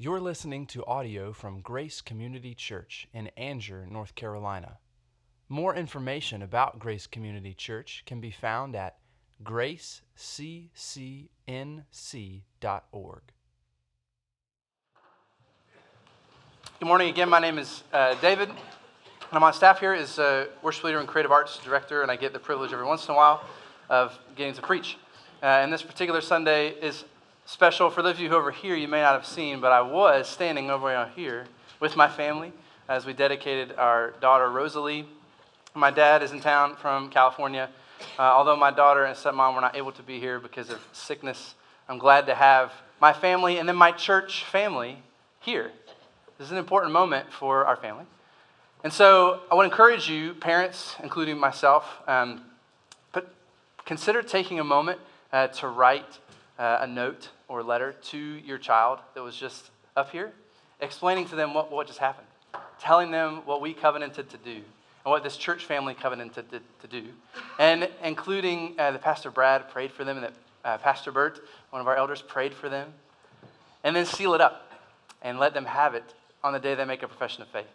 You're listening to audio from Grace Community Church in Angier, North Carolina. More information about Grace Community Church can be found at graceccnc.org. Good morning again. My name is uh, David, and I'm on staff here as worship leader and creative arts director, and I get the privilege every once in a while of getting to preach. Uh, and this particular Sunday is special for those of you who are over here. You may not have seen, but I was standing over here with my family as we dedicated our daughter Rosalie. My dad is in town from California. Uh, although my daughter and stepmom were not able to be here because of sickness, I'm glad to have my family and then my church family here. This is an important moment for our family. And so I would encourage you, parents, including myself, um, but consider taking a moment uh, to write uh, a note or letter to your child that was just up here, explaining to them what, what just happened, telling them what we covenanted to do and what this church family covenanted to, to do, and including uh, the Pastor Brad prayed for them and that uh, Pastor Bert, one of our elders, prayed for them, and then seal it up and let them have it on the day they make a profession of faith.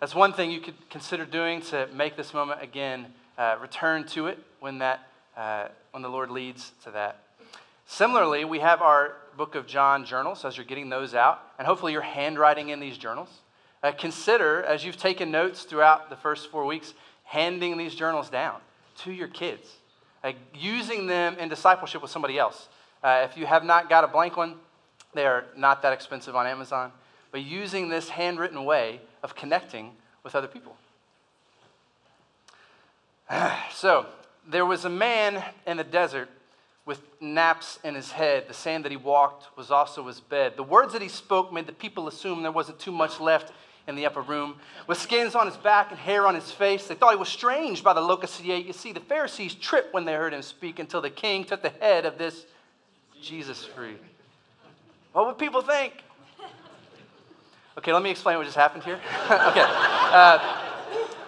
That's one thing you could consider doing to make this moment again, uh, return to it when, that, uh, when the Lord leads to that. Similarly, we have our Book of John journals, as you're getting those out, and hopefully you're handwriting in these journals. Uh, consider, as you've taken notes throughout the first four weeks, handing these journals down to your kids, uh, using them in discipleship with somebody else. Uh, if you have not got a blank one, they are not that expensive on Amazon but using this handwritten way of connecting with other people. So, there was a man in the desert with naps in his head. The sand that he walked was also his bed. The words that he spoke made the people assume there wasn't too much left in the upper room. With skins on his back and hair on his face, they thought he was strange by the locusts he ate. You see, the Pharisees tripped when they heard him speak until the king took the head of this Jesus freak. What would people think? Okay, let me explain what just happened here. okay. Uh,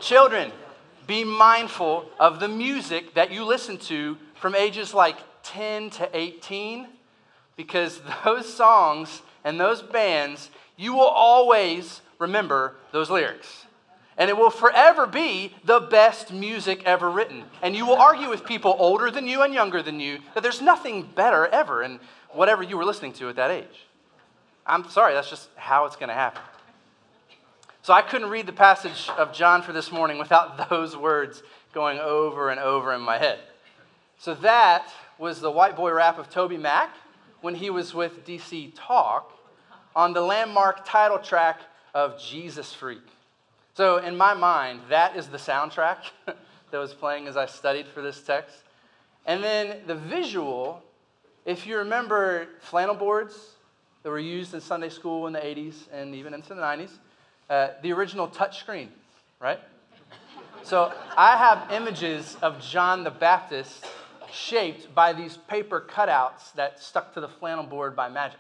children, be mindful of the music that you listen to from ages like 10 to 18, because those songs and those bands, you will always remember those lyrics. And it will forever be the best music ever written. And you will argue with people older than you and younger than you that there's nothing better ever in whatever you were listening to at that age. I'm sorry, that's just how it's going to happen. So I couldn't read the passage of John for this morning without those words going over and over in my head. So that was the white boy rap of TobyMac when he was with DC Talk on the landmark title track of Jesus Freak. So in my mind, that is the soundtrack that was playing as I studied for this text. And then the visual, if you remember flannel boards that were used in Sunday school in the 80s and even into the 90s, uh, the original touch screen, right? So I have images of John the Baptist shaped by these paper cutouts that stuck to the flannel board by magic.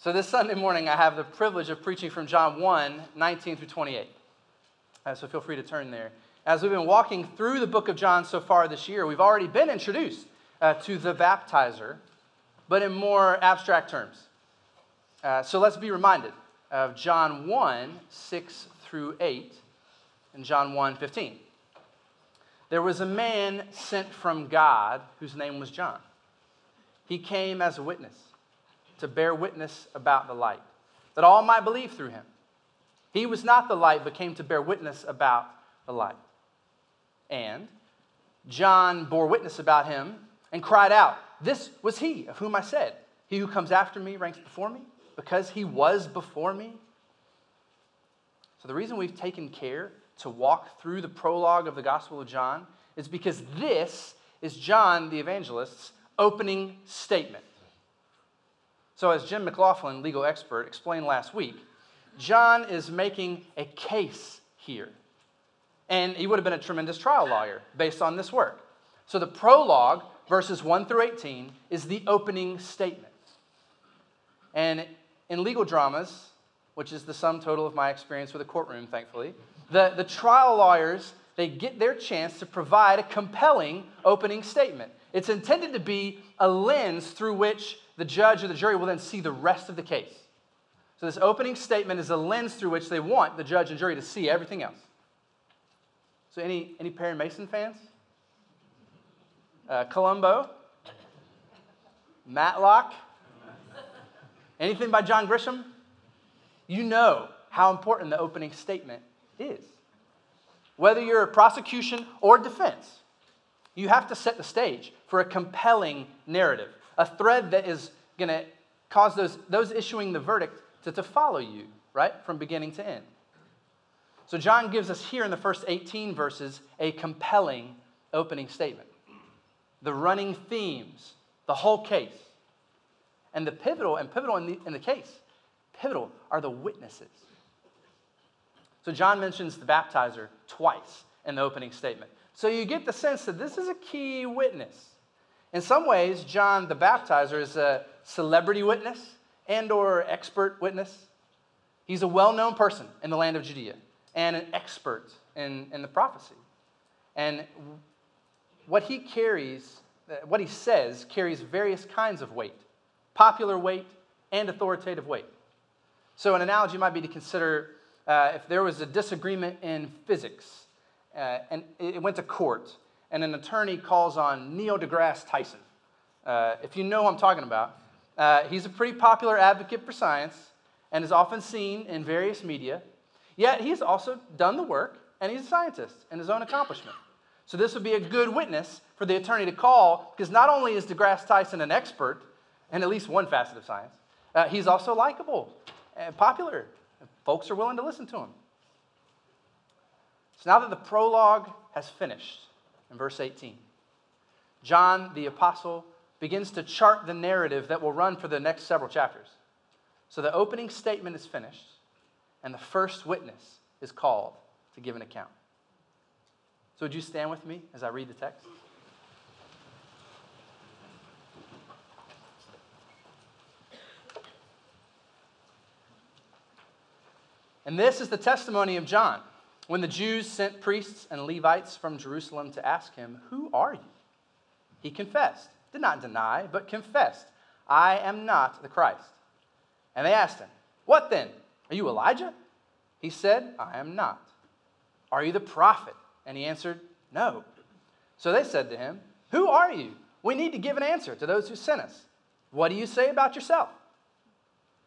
So this Sunday morning, I have the privilege of preaching from John 1 19 through 28. Uh, so feel free to turn there. As we've been walking through the book of John so far this year, we've already been introduced uh, to the baptizer, but in more abstract terms. Uh, so let's be reminded of John 1 6 through 8 and John 1 15. There was a man sent from God whose name was John. He came as a witness to bear witness about the light, that all might believe through him. He was not the light, but came to bear witness about the light. And John bore witness about him and cried out, This was he of whom I said, He who comes after me ranks before me because he was before me. So, the reason we've taken care to walk through the prologue of the Gospel of John is because this is John the evangelist's opening statement. So, as Jim McLaughlin, legal expert, explained last week, John is making a case here. And he would have been a tremendous trial lawyer based on this work. So, the prologue, verses 1 through 18, is the opening statement. And in legal dramas, which is the sum total of my experience with a courtroom, thankfully, the, the trial lawyers, they get their chance to provide a compelling opening statement. It's intended to be a lens through which the judge or the jury will then see the rest of the case. So, this opening statement is a lens through which they want the judge and jury to see everything else. So, any, any Perry Mason fans? Uh, Columbo? Matlock? Anything by John Grisham? You know how important the opening statement is. Whether you're a prosecution or defense, you have to set the stage for a compelling narrative, a thread that is going to cause those, those issuing the verdict to, to follow you, right, from beginning to end. So, John gives us here in the first 18 verses a compelling opening statement. The running themes, the whole case. And the pivotal, and pivotal in the, in the case, pivotal are the witnesses. So, John mentions the baptizer twice in the opening statement. So, you get the sense that this is a key witness. In some ways, John the baptizer is a celebrity witness and or expert witness. He's a well-known person in the land of Judea and an expert in, in the prophecy. And what he carries, what he says, carries various kinds of weight popular weight and authoritative weight. So, an analogy might be to consider uh, if there was a disagreement in physics uh, and it went to court, and an attorney calls on Neil deGrasse Tyson. Uh, if you know who I'm talking about, uh, he's a pretty popular advocate for science and is often seen in various media. Yet he's also done the work, and he's a scientist in his own accomplishment. So this would be a good witness for the attorney to call, because not only is deGrasse Tyson an expert in at least one facet of science, uh, he's also likable and popular. Folks are willing to listen to him. So now that the prologue has finished in verse 18, John the apostle begins to chart the narrative that will run for the next several chapters. So the opening statement is finished, and the first witness is called to give an account. So, would you stand with me as I read the text? And this is the testimony of John when the Jews sent priests and Levites from Jerusalem to ask him, Who are you? He confessed, did not deny, but confessed, I am not the Christ. And they asked him, What then? Are you Elijah? He said, I am not. Are you the prophet? And he answered, No. So they said to him, Who are you? We need to give an answer to those who sent us. What do you say about yourself?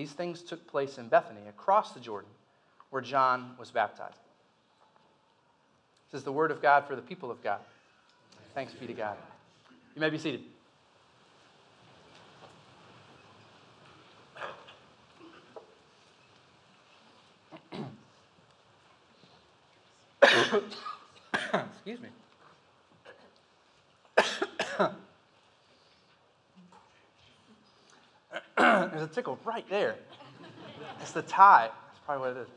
These things took place in Bethany, across the Jordan, where John was baptized. This is the word of God for the people of God. Thanks be to God. You may be seated. Excuse me. There's a tickle right there. It's the tie. That's probably what it is.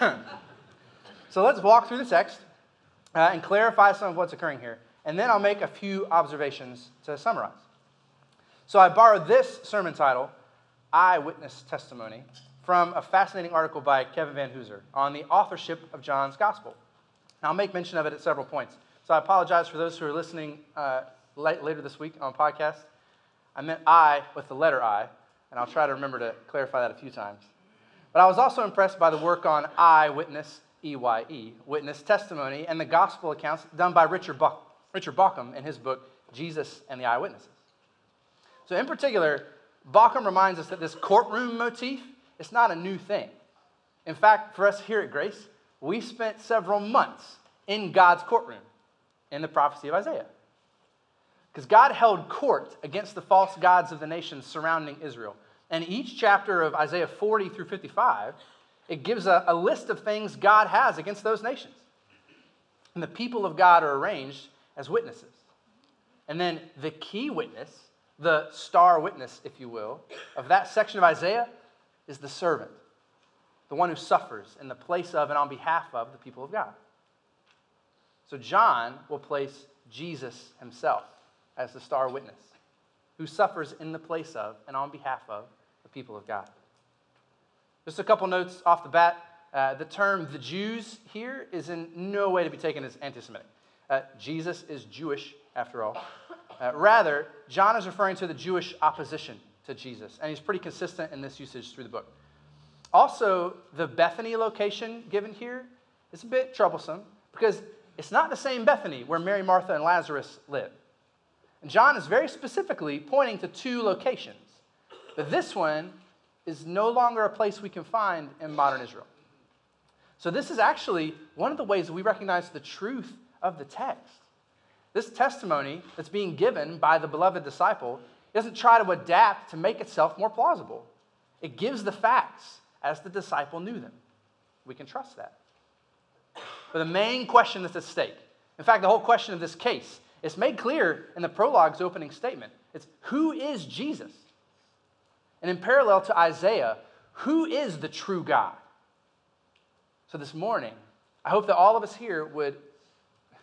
so let's walk through the text uh, and clarify some of what's occurring here. And then I'll make a few observations to summarize. So I borrowed this sermon title, I-Witness Testimony, from a fascinating article by Kevin Vanhoozer on the authorship of John's Gospel. Now, I'll make mention of it at several points. So I apologize for those who are listening uh, late, later this week on podcast. I meant I with the letter I, and I'll try to remember to clarify that a few times. But I was also impressed by the work on eyewitness, E Y E, witness testimony, and the gospel accounts done by Richard, Buck, Richard Bauckham in his book, Jesus and the Eyewitnesses. So, in particular, Bauckham reminds us that this courtroom motif is not a new thing. In fact, for us here at Grace, we spent several months in God's courtroom in the prophecy of Isaiah. Because God held court against the false gods of the nations surrounding Israel. And each chapter of Isaiah 40 through 55, it gives a, a list of things God has against those nations. And the people of God are arranged as witnesses. And then the key witness the star witness, if you will, of that section of Isaiah is the servant, the one who suffers in the place of and on behalf of the people of God. So John will place Jesus himself as the star witness who suffers in the place of and on behalf of the people of God. Just a couple notes off the bat. Uh, the term the Jews here is in no way to be taken as anti Semitic. Uh, Jesus is Jewish, after all. Uh, rather, John is referring to the Jewish opposition to Jesus, and he's pretty consistent in this usage through the book. Also, the Bethany location given here is a bit troublesome because it's not the same Bethany where Mary, Martha, and Lazarus live. And John is very specifically pointing to two locations. But this one is no longer a place we can find in modern Israel. So, this is actually one of the ways we recognize the truth of the text. This testimony that's being given by the beloved disciple doesn't try to adapt to make itself more plausible. It gives the facts as the disciple knew them. We can trust that. But the main question that's at stake, in fact, the whole question of this case, is made clear in the prologue's opening statement. It's who is Jesus? And in parallel to Isaiah, who is the true God? So this morning, I hope that all of us here would,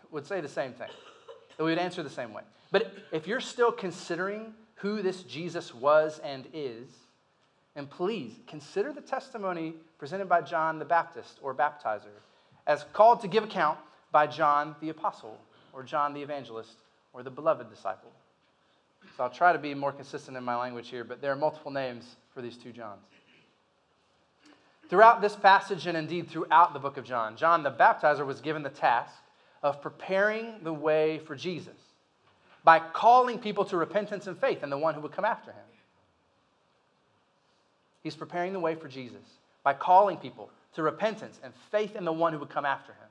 would say the same thing, that we would answer the same way. But if you're still considering who this Jesus was and is, and please consider the testimony presented by John the Baptist or baptizer as called to give account by John the apostle or John the evangelist or the beloved disciple. So I'll try to be more consistent in my language here, but there are multiple names for these two Johns. Throughout this passage, and indeed throughout the book of John, John the baptizer was given the task of preparing the way for Jesus by calling people to repentance and faith in the one who would come after him. He's preparing the way for Jesus by calling people to repentance and faith in the one who would come after him.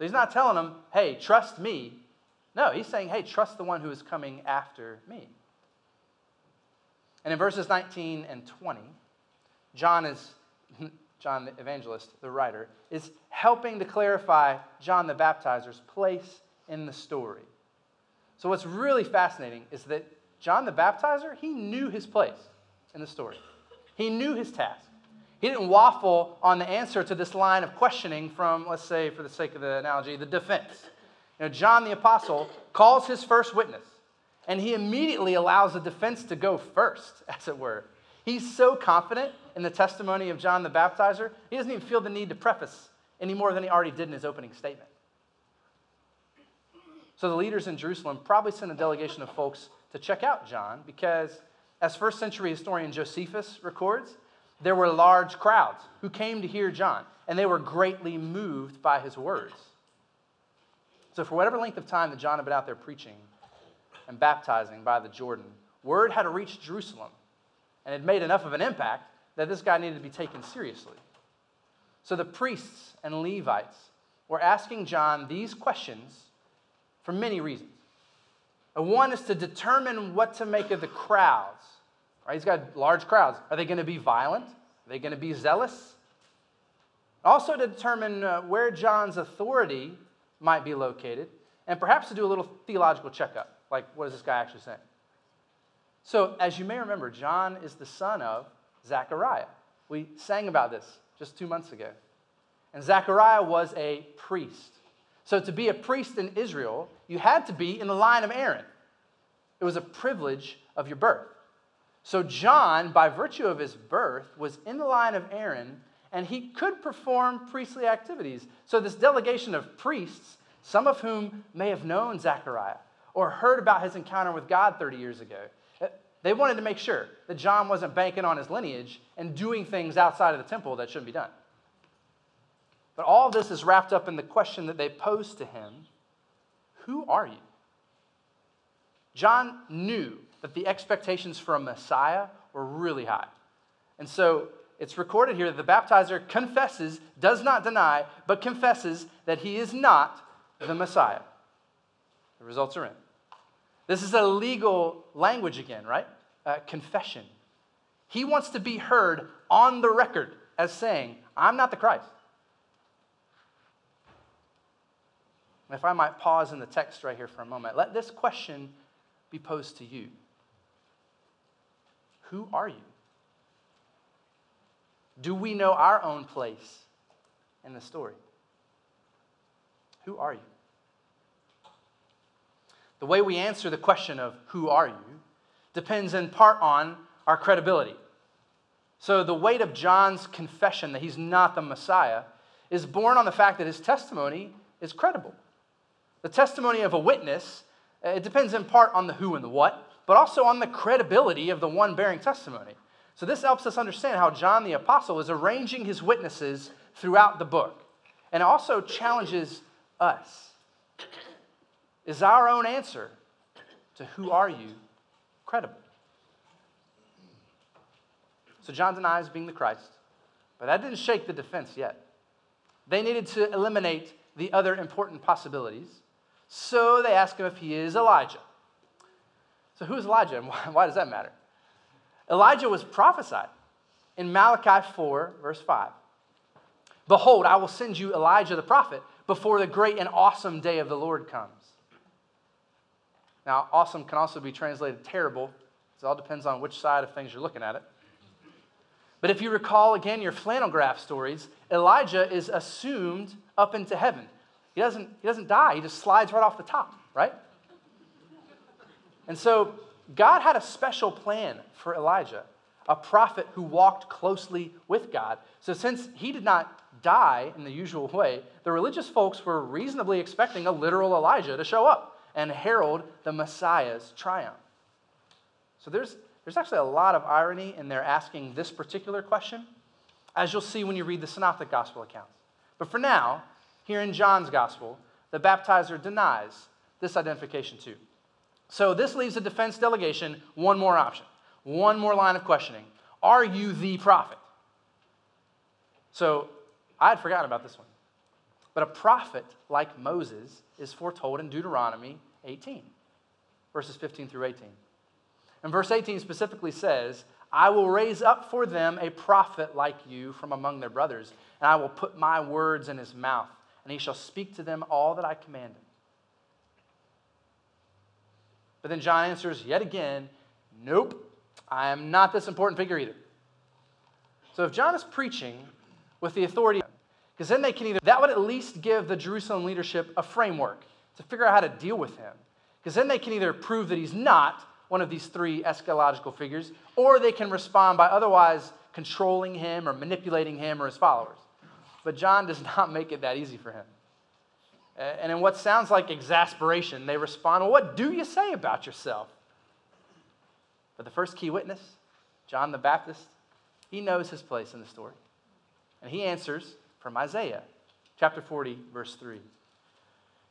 So he's not telling them, hey, trust me. No, he's saying, hey, trust the one who is coming after me. And in verses 19 and 20, John is, John the evangelist, the writer, is helping to clarify John the baptizer's place in the story. So what's really fascinating is that John the baptizer, he knew his place in the story. He knew his task. He didn't waffle on the answer to this line of questioning from, let's say, for the sake of the analogy, the defense. You know, John the Apostle calls his first witness, and he immediately allows the defense to go first, as it were. He's so confident in the testimony of John the Baptizer, he doesn't even feel the need to preface any more than he already did in his opening statement. So the leaders in Jerusalem probably sent a delegation of folks to check out John because, as first century historian Josephus records, there were large crowds who came to hear John, and they were greatly moved by his words. So, for whatever length of time that John had been out there preaching and baptizing by the Jordan, word had reached Jerusalem and had made enough of an impact that this guy needed to be taken seriously. So, the priests and Levites were asking John these questions for many reasons. One is to determine what to make of the crowds Right? He's got large crowds. Are they going to be violent? Are they going to be zealous? Also, to determine uh, where John's authority might be located, and perhaps to do a little theological checkup. Like, what is this guy actually saying? So, as you may remember, John is the son of Zechariah. We sang about this just two months ago. And Zechariah was a priest. So, to be a priest in Israel, you had to be in the line of Aaron. It was a privilege of your birth. So, John, by virtue of his birth, was in the line of Aaron and he could perform priestly activities. So, this delegation of priests, some of whom may have known Zechariah or heard about his encounter with God 30 years ago, eh, they wanted to make sure that John wasn't banking on his lineage and doing things outside of the temple that shouldn't be done. But all this is wrapped up in the question that they posed to him Who are you? John knew that the expectations for a Messiah were really high. And so it's recorded here that the baptizer confesses, does not deny, but confesses that he is not the Messiah. The results are in. This is a legal language again, right? Uh, confession. He wants to be heard on the record as saying, I'm not the Christ. if I might pause in the text right here for a moment, let this question be posed to you Who are you? Do we know our own place in the story? Who are you? The way we answer the question of who are you depends in part on our credibility. So, the weight of John's confession that he's not the Messiah is born on the fact that his testimony is credible. The testimony of a witness, it depends in part on the who and the what, but also on the credibility of the one bearing testimony. So, this helps us understand how John the Apostle is arranging his witnesses throughout the book. And also challenges us. Is our own answer to who are you credible? So John denies being the Christ, but that didn't shake the defense yet. They needed to eliminate the other important possibilities, so they ask him if he is Elijah. So, who is Elijah and why, why does that matter? Elijah was prophesied in Malachi 4, verse 5. Behold, I will send you Elijah the prophet before the great and awesome day of the Lord comes. Now, awesome can also be translated terrible. It all depends on which side of things you're looking at it. But if you recall again your flannel graph stories, Elijah is assumed up into heaven. He doesn't, he doesn't die, he just slides right off the top, right? And so God had a special plan for Elijah, a prophet who walked closely with God. So since he did not die in the usual way, the religious folks were reasonably expecting a literal Elijah to show up and herald the Messiah's triumph. So there's, there's actually a lot of irony in their asking this particular question, as you'll see when you read the Synoptic Gospel accounts. But for now, here in John's Gospel, the baptizer denies this identification too. So this leaves the defense delegation one more option, one more line of questioning. Are you the prophet? So I had forgotten about this one. But a prophet like Moses is foretold in Deuteronomy 18, verses 15 through 18. And verse 18 specifically says, I will raise up for them a prophet like you from among their brothers, and I will put my words in his mouth, and he shall speak to them all that I command him. But then John answers yet again, Nope, I am not this important figure either. So if John is preaching with the authority, because then they can either, that would at least give the Jerusalem leadership a framework to figure out how to deal with him. Because then they can either prove that he's not one of these three eschatological figures, or they can respond by otherwise controlling him or manipulating him or his followers. But John does not make it that easy for him. And in what sounds like exasperation, they respond, Well, what do you say about yourself? But the first key witness, John the Baptist, he knows his place in the story. And he answers from Isaiah chapter 40, verse 3.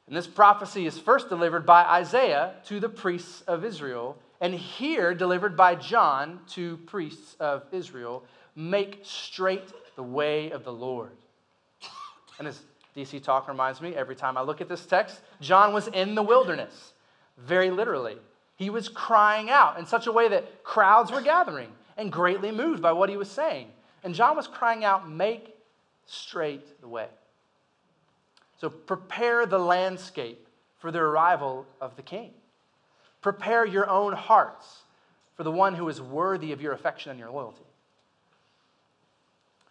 And this prophecy is first delivered by Isaiah to the priests of Israel, and here delivered by John to priests of Israel make straight the way of the Lord. And as DC Talk reminds me every time I look at this text, John was in the wilderness, very literally. He was crying out in such a way that crowds were gathering and greatly moved by what he was saying. And John was crying out, Make straight the way. So prepare the landscape for the arrival of the king. Prepare your own hearts for the one who is worthy of your affection and your loyalty.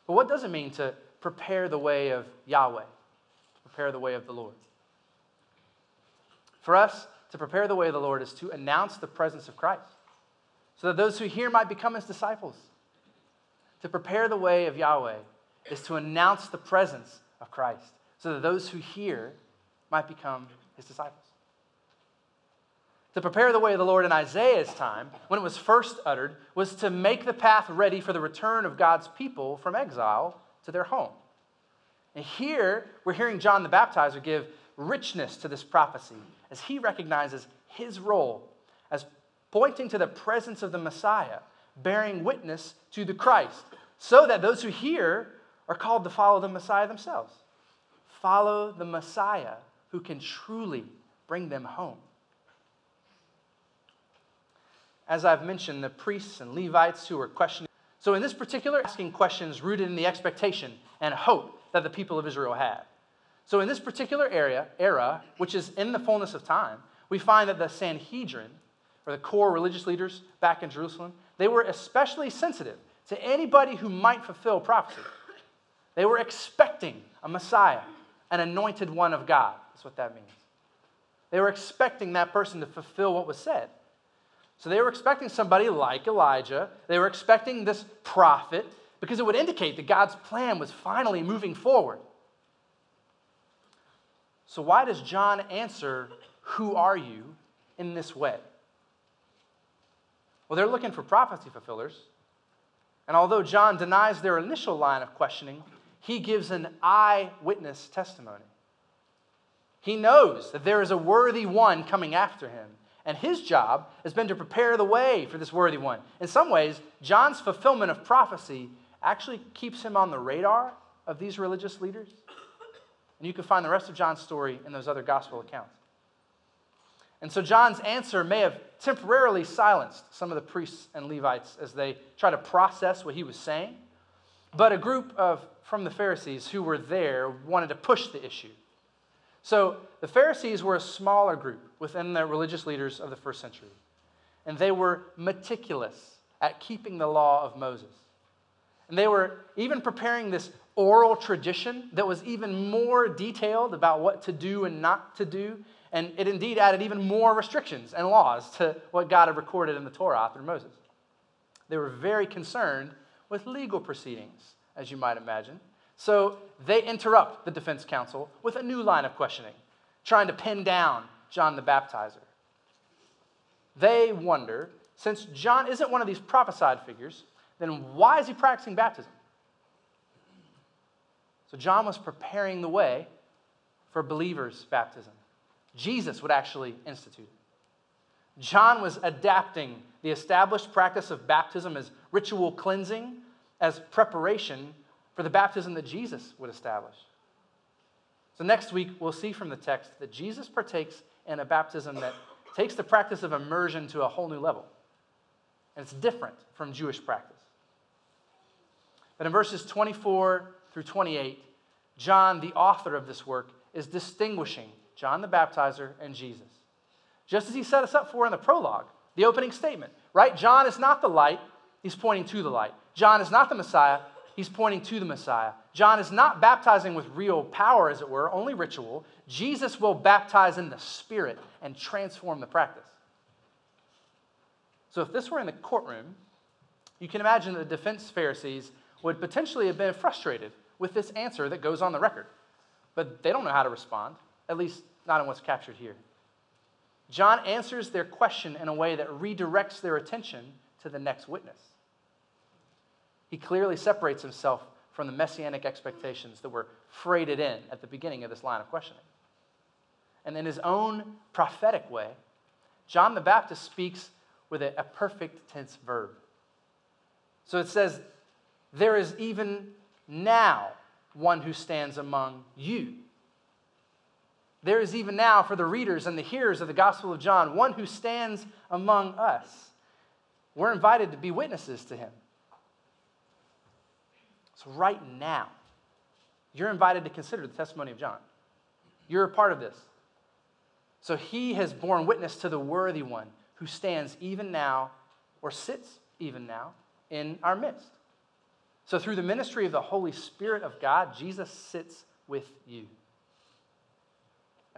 But what does it mean to prepare the way of Yahweh? Prepare the way of the Lord? For us, to prepare the way of the Lord is to announce the presence of Christ so that those who hear might become his disciples. To prepare the way of Yahweh is to announce the presence of Christ so that those who hear might become his disciples. To prepare the way of the Lord in Isaiah's time, when it was first uttered, was to make the path ready for the return of God's people from exile to their home. And here, we're hearing John the Baptizer give richness to this prophecy as he recognizes his role as pointing to the presence of the Messiah, bearing witness to the Christ, so that those who hear are called to follow the Messiah themselves. Follow the Messiah who can truly bring them home. As I've mentioned, the priests and Levites who were questioning. So, in this particular, asking questions rooted in the expectation and hope that the people of Israel had. So, in this particular area, era, which is in the fullness of time, we find that the Sanhedrin, or the core religious leaders back in Jerusalem, they were especially sensitive to anybody who might fulfill prophecy. They were expecting a Messiah, an anointed one of God. That's what that means. They were expecting that person to fulfill what was said. So they were expecting somebody like Elijah. They were expecting this prophet because it would indicate that God's plan was finally moving forward. So, why does John answer, Who are you, in this way? Well, they're looking for prophecy fulfillers. And although John denies their initial line of questioning, he gives an eyewitness testimony. He knows that there is a worthy one coming after him, and his job has been to prepare the way for this worthy one. In some ways, John's fulfillment of prophecy actually keeps him on the radar of these religious leaders. And you can find the rest of John's story in those other gospel accounts. And so John's answer may have temporarily silenced some of the priests and Levites as they try to process what he was saying. But a group of from the Pharisees who were there wanted to push the issue. So the Pharisees were a smaller group within the religious leaders of the first century. And they were meticulous at keeping the law of Moses. And they were even preparing this oral tradition that was even more detailed about what to do and not to do and it indeed added even more restrictions and laws to what God had recorded in the Torah through Moses. They were very concerned with legal proceedings, as you might imagine. So they interrupt the defense counsel with a new line of questioning, trying to pin down John the Baptizer. They wonder since John isn't one of these prophesied figures, then why is he practicing baptism? So John was preparing the way for believers' baptism. Jesus would actually institute it. John was adapting the established practice of baptism as ritual cleansing as preparation for the baptism that Jesus would establish. So, next week, we'll see from the text that Jesus partakes in a baptism that takes the practice of immersion to a whole new level. And it's different from Jewish practice. But in verses 24 through 28, John, the author of this work, is distinguishing John the Baptizer, and Jesus. Just as he set us up for in the prologue, the opening statement, right? John is not the light, he's pointing to the light. John is not the Messiah, he's pointing to the Messiah. John is not baptizing with real power, as it were, only ritual. Jesus will baptize in the Spirit and transform the practice. So, if this were in the courtroom, you can imagine the defense Pharisees would potentially have been frustrated with this answer that goes on the record. But they don't know how to respond at least not in what's captured here. John answers their question in a way that redirects their attention to the next witness. He clearly separates himself from the messianic expectations that were freighted in at the beginning of this line of questioning. And in his own prophetic way, John the Baptist speaks with a, a perfect tense verb. So it says, There is even now one who stands among you there is even now for the readers and the hearers of the Gospel of John one who stands among us. We're invited to be witnesses to him. So, right now, you're invited to consider the testimony of John. You're a part of this. So, he has borne witness to the worthy one who stands even now or sits even now in our midst. So, through the ministry of the Holy Spirit of God, Jesus sits with you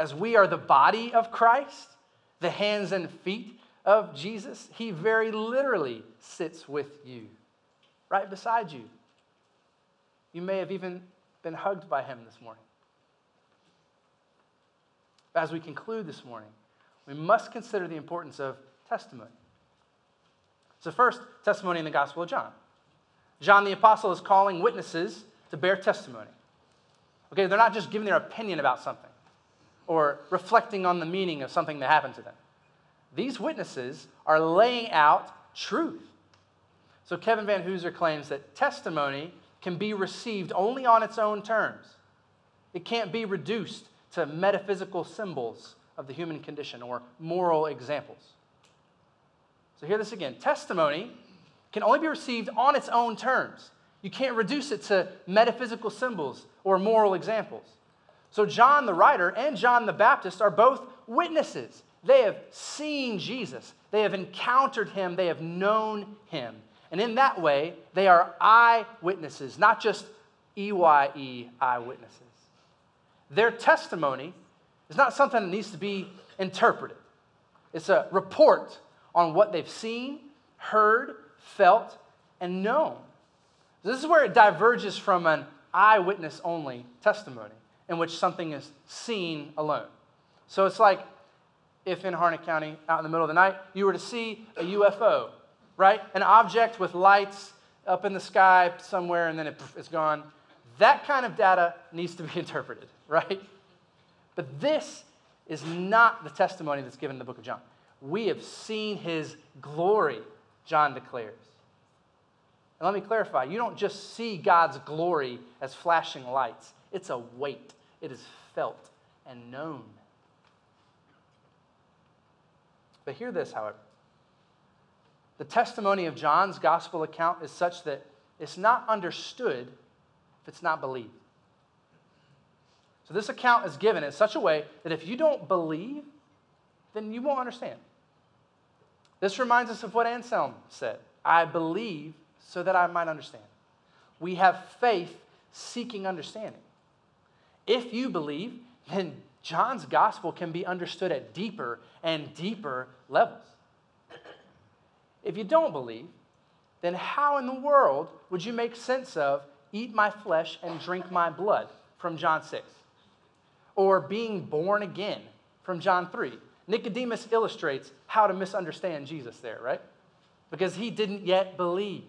as we are the body of Christ, the hands and feet of Jesus, he very literally sits with you, right beside you. You may have even been hugged by him this morning. As we conclude this morning, we must consider the importance of testimony. So, first, testimony in the Gospel of John. John the Apostle is calling witnesses to bear testimony. Okay, they're not just giving their opinion about something or reflecting on the meaning of something that happened to them. These witnesses are laying out truth. So Kevin Vanhoozer claims that testimony can be received only on its own terms. It can't be reduced to metaphysical symbols of the human condition or moral examples. So, hear this again testimony can only be received on its own terms. You can't reduce it to metaphysical symbols or moral examples. So, John the writer and John the Baptist are both witnesses, They have seen Jesus, they have encountered him, they have known him. And in that way, they are eyewitnesses, not just EYE eyewitnesses. Their testimony is not something that needs to be interpreted, it's a report on what they've seen, heard, felt, and known. This is where it diverges from an eyewitness only testimony in which something is seen alone. So it's like if in Harnett County, out in the middle of the night, you were to see a UFO, right? An object with lights up in the sky somewhere and then it, it's gone. That kind of data needs to be interpreted, right? But this is not the testimony that's given in the book of John. We have seen his glory, John declares. And let me clarify you don't just see God's glory as flashing lights, it's a weight, it is felt and known. But hear this, however. The testimony of John's gospel account is such that it's not understood if it's not believed. So this account is given in such a way that if you don't believe, then you won't understand. This reminds us of what Anselm said I believe so that I might understand. We have faith seeking understanding. If you believe, then John's gospel can be understood at deeper and deeper levels. If you don't believe, then how in the world would you make sense of eat my flesh and drink my blood from John 6? Or being born again from John 3? Nicodemus illustrates how to misunderstand Jesus there, right? Because he didn't yet believe.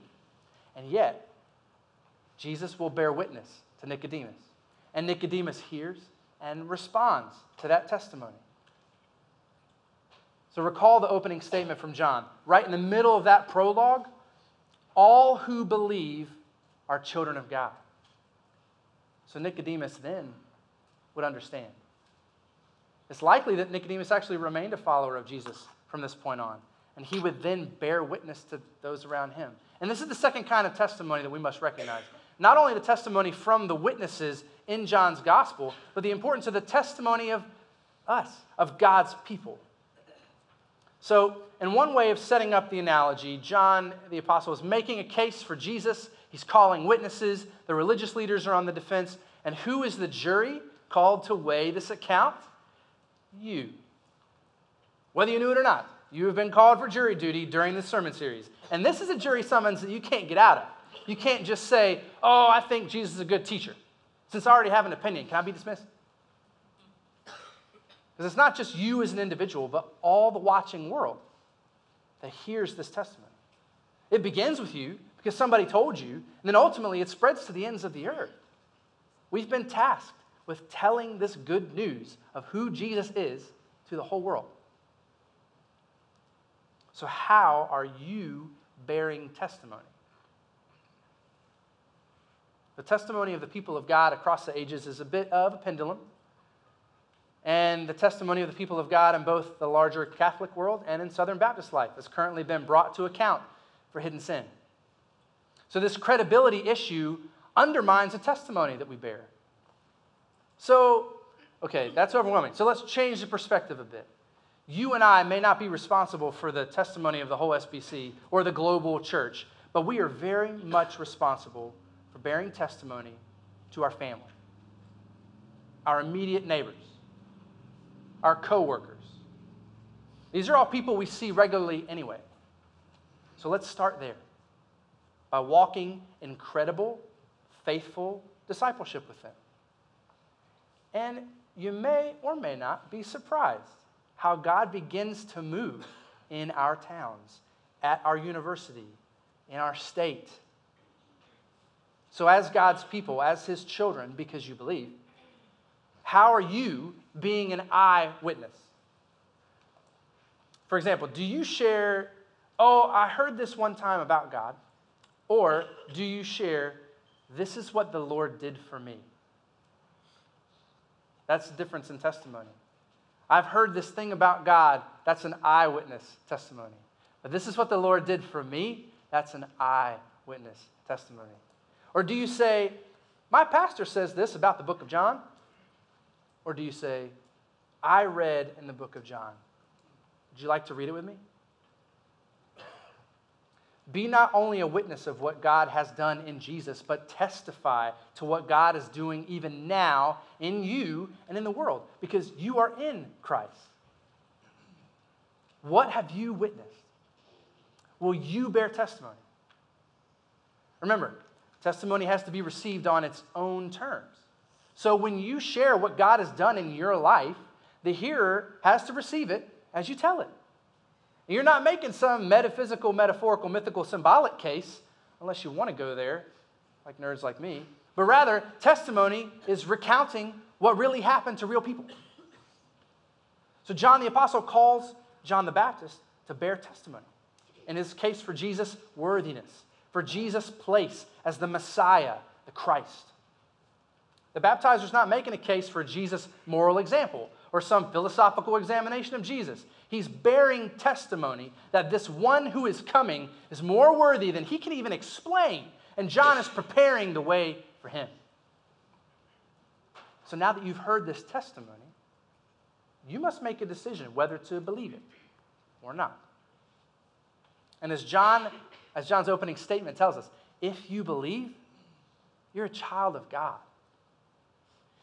And yet, Jesus will bear witness to Nicodemus. And Nicodemus hears and responds to that testimony. So recall the opening statement from John. Right in the middle of that prologue, all who believe are children of God. So Nicodemus then would understand. It's likely that Nicodemus actually remained a follower of Jesus from this point on, and he would then bear witness to those around him. And this is the second kind of testimony that we must recognize. Not only the testimony from the witnesses in John's gospel, but the importance of the testimony of us, of God's people. So, in one way of setting up the analogy, John the Apostle is making a case for Jesus. He's calling witnesses. The religious leaders are on the defense. And who is the jury called to weigh this account? You. Whether you knew it or not, you have been called for jury duty during this sermon series. And this is a jury summons that you can't get out of. You can't just say, oh, I think Jesus is a good teacher. Since I already have an opinion, can I be dismissed? Because it's not just you as an individual, but all the watching world that hears this testimony. It begins with you because somebody told you, and then ultimately it spreads to the ends of the earth. We've been tasked with telling this good news of who Jesus is to the whole world. So, how are you bearing testimony? The testimony of the people of God across the ages is a bit of a pendulum. And the testimony of the people of God in both the larger Catholic world and in Southern Baptist life has currently been brought to account for hidden sin. So, this credibility issue undermines the testimony that we bear. So, okay, that's overwhelming. So, let's change the perspective a bit. You and I may not be responsible for the testimony of the whole SBC or the global church, but we are very much responsible for bearing testimony to our family, our immediate neighbors, our coworkers. These are all people we see regularly anyway. So let's start there by walking incredible, faithful discipleship with them. And you may or may not be surprised how God begins to move in our towns, at our university, in our state, so, as God's people, as His children, because you believe, how are you being an eyewitness? For example, do you share, oh, I heard this one time about God? Or do you share, this is what the Lord did for me? That's the difference in testimony. I've heard this thing about God, that's an eyewitness testimony. But this is what the Lord did for me, that's an eyewitness testimony. Or do you say, my pastor says this about the book of John? Or do you say, I read in the book of John Would you like to read it with me? Be not only a witness of what God has done in Jesus, but testify to what God is doing even now in you and in the world, because you are in Christ. What have you witnessed? Will you bear testimony? Remember, testimony has to be received on its own terms. So when you share what God has done in your life, the hearer has to receive it as you tell it. You're not making some metaphysical, metaphorical, mythical, symbolic case, unless you want to go there, like nerds like me. But rather, testimony is recounting what really happened to real people. So, John the Apostle calls John the Baptist to bear testimony. In his case for Jesus' worthiness, for Jesus' place as the Messiah, the Christ. The baptizer's not making a case for Jesus' moral example or some philosophical examination of Jesus. He's bearing testimony that this one who is coming is more worthy than he can even explain, and John is preparing the way for him. So now that you've heard this testimony, you must make a decision whether to believe it or not. And as John, as John's opening statement tells us, if you believe, you're a child of God.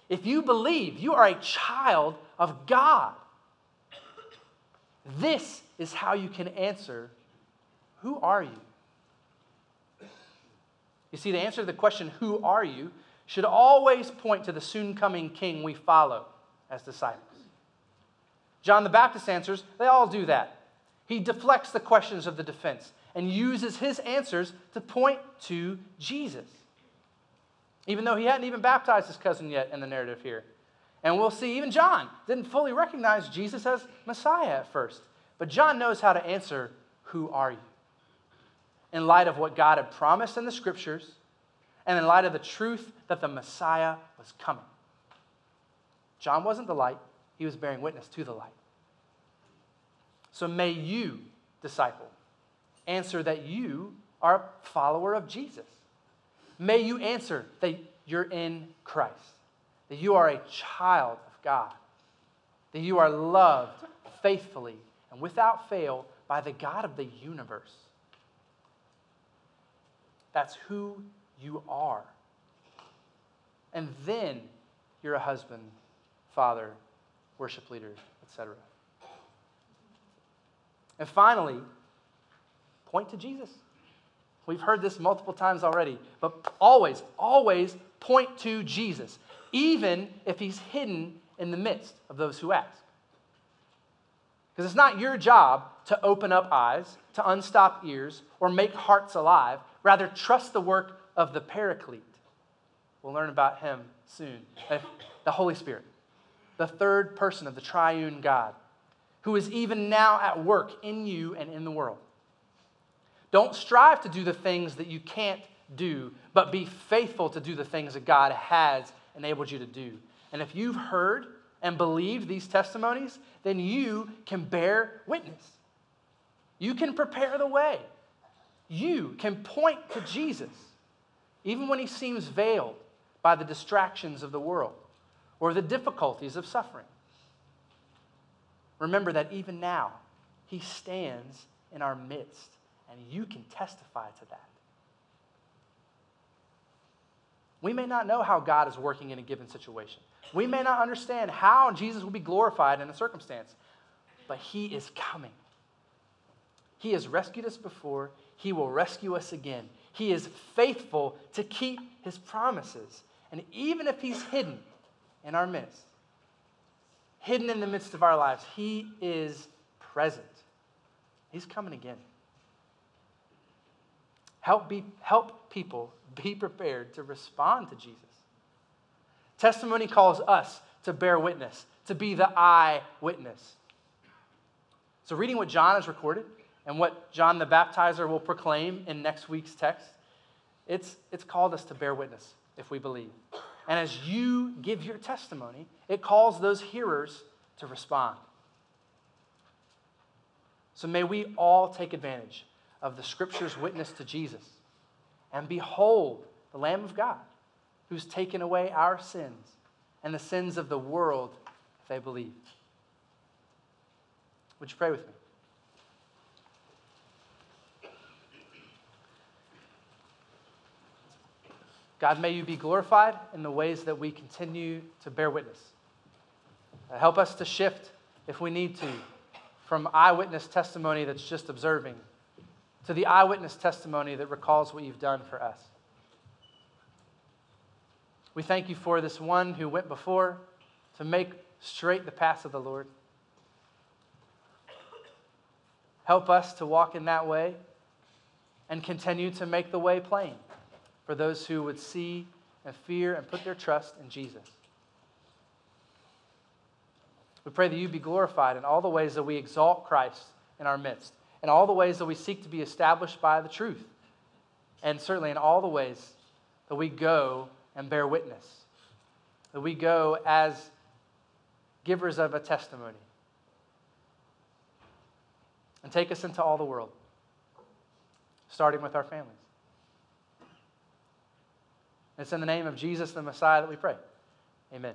If you believe, you are a child of God. This is how you can answer Who are you? You see, the answer to the question, Who are you? should always point to the soon coming king we follow as disciples. John the Baptist answers, they all do that. He deflects the questions of the defense and uses his answers to point to Jesus even though he hadn't even baptized his cousin yet in the narrative here. And we'll see even John didn't fully recognize Jesus as Messiah at first. But John knows how to answer, Who are you? In light of what God had promised in the scriptures, and in light of the truth that the Messiah was coming. John wasn't the light, he was bearing witness to the light. So may you, disciple, answer that you are a follower of Jesus. May you answer that you're in Christ, that you are a child of God, that you are loved faithfully and without fail by the God of the universe. That's who you are. And then you're a husband, father, worship leader, etc. And finally, point to Jesus. We've heard this multiple times already, but always, always point to Jesus, even if he's hidden in the midst of those who ask. Because it's not your job to open up eyes, to unstop ears, or make hearts alive. Rather, trust the work of the Paraclete. We'll learn about him soon. Uh, the Holy Spirit, the third person of the triune God, who is even now at work in you and in the world. Don't strive to do the things that you can't do, but be faithful to do the things that God has enabled you to do. And if you've heard and believed these testimonies, then you can bear witness. You can prepare the way. You can point to Jesus, even when he seems veiled by the distractions of the world or the difficulties of suffering. Remember that even now, he stands in our midst and you can testify to that. We may not know how God is working in a given situation. We may not understand how Jesus will be glorified in a circumstance, but He is coming. He has rescued us before, He will rescue us again. He is faithful to keep His promises. And even if He's hidden in our midst, hidden in the midst of our lives, He is present. He's coming again. Help, be, help people be prepared to respond to Jesus. Testimony calls us to bear witness, to be the eyewitness. So, reading what John has recorded and what John the Baptizer will proclaim in next week's text, it's, it's called us to bear witness if we believe. And as you give your testimony, it calls those hearers to respond. So, may we all take advantage of the scripture's witness to Jesus. And behold, the Lamb of God, who's taken away our sins and the sins of the world if they believe. Would you pray with me? God, may you be glorified in the ways that we continue to bear witness. Uh, help us to shift, if we need to, from eyewitness testimony that's just observing to the eyewitness testimony that recalls what you've done for us. We thank you for this one who went before to make straight the path of the Lord. Help us to walk in that way and continue to make the way plain for those who would see and fear and put their trust in Jesus. We pray that you be glorified in all the ways that we exalt Christ in our midst, in all the ways that we seek to be established by the truth, and certainly in all the ways that we go and bear witness, that we go as givers of a testimony and take us into all the world, starting with our families. It's in the name of Jesus, the Messiah, that we pray. Amen.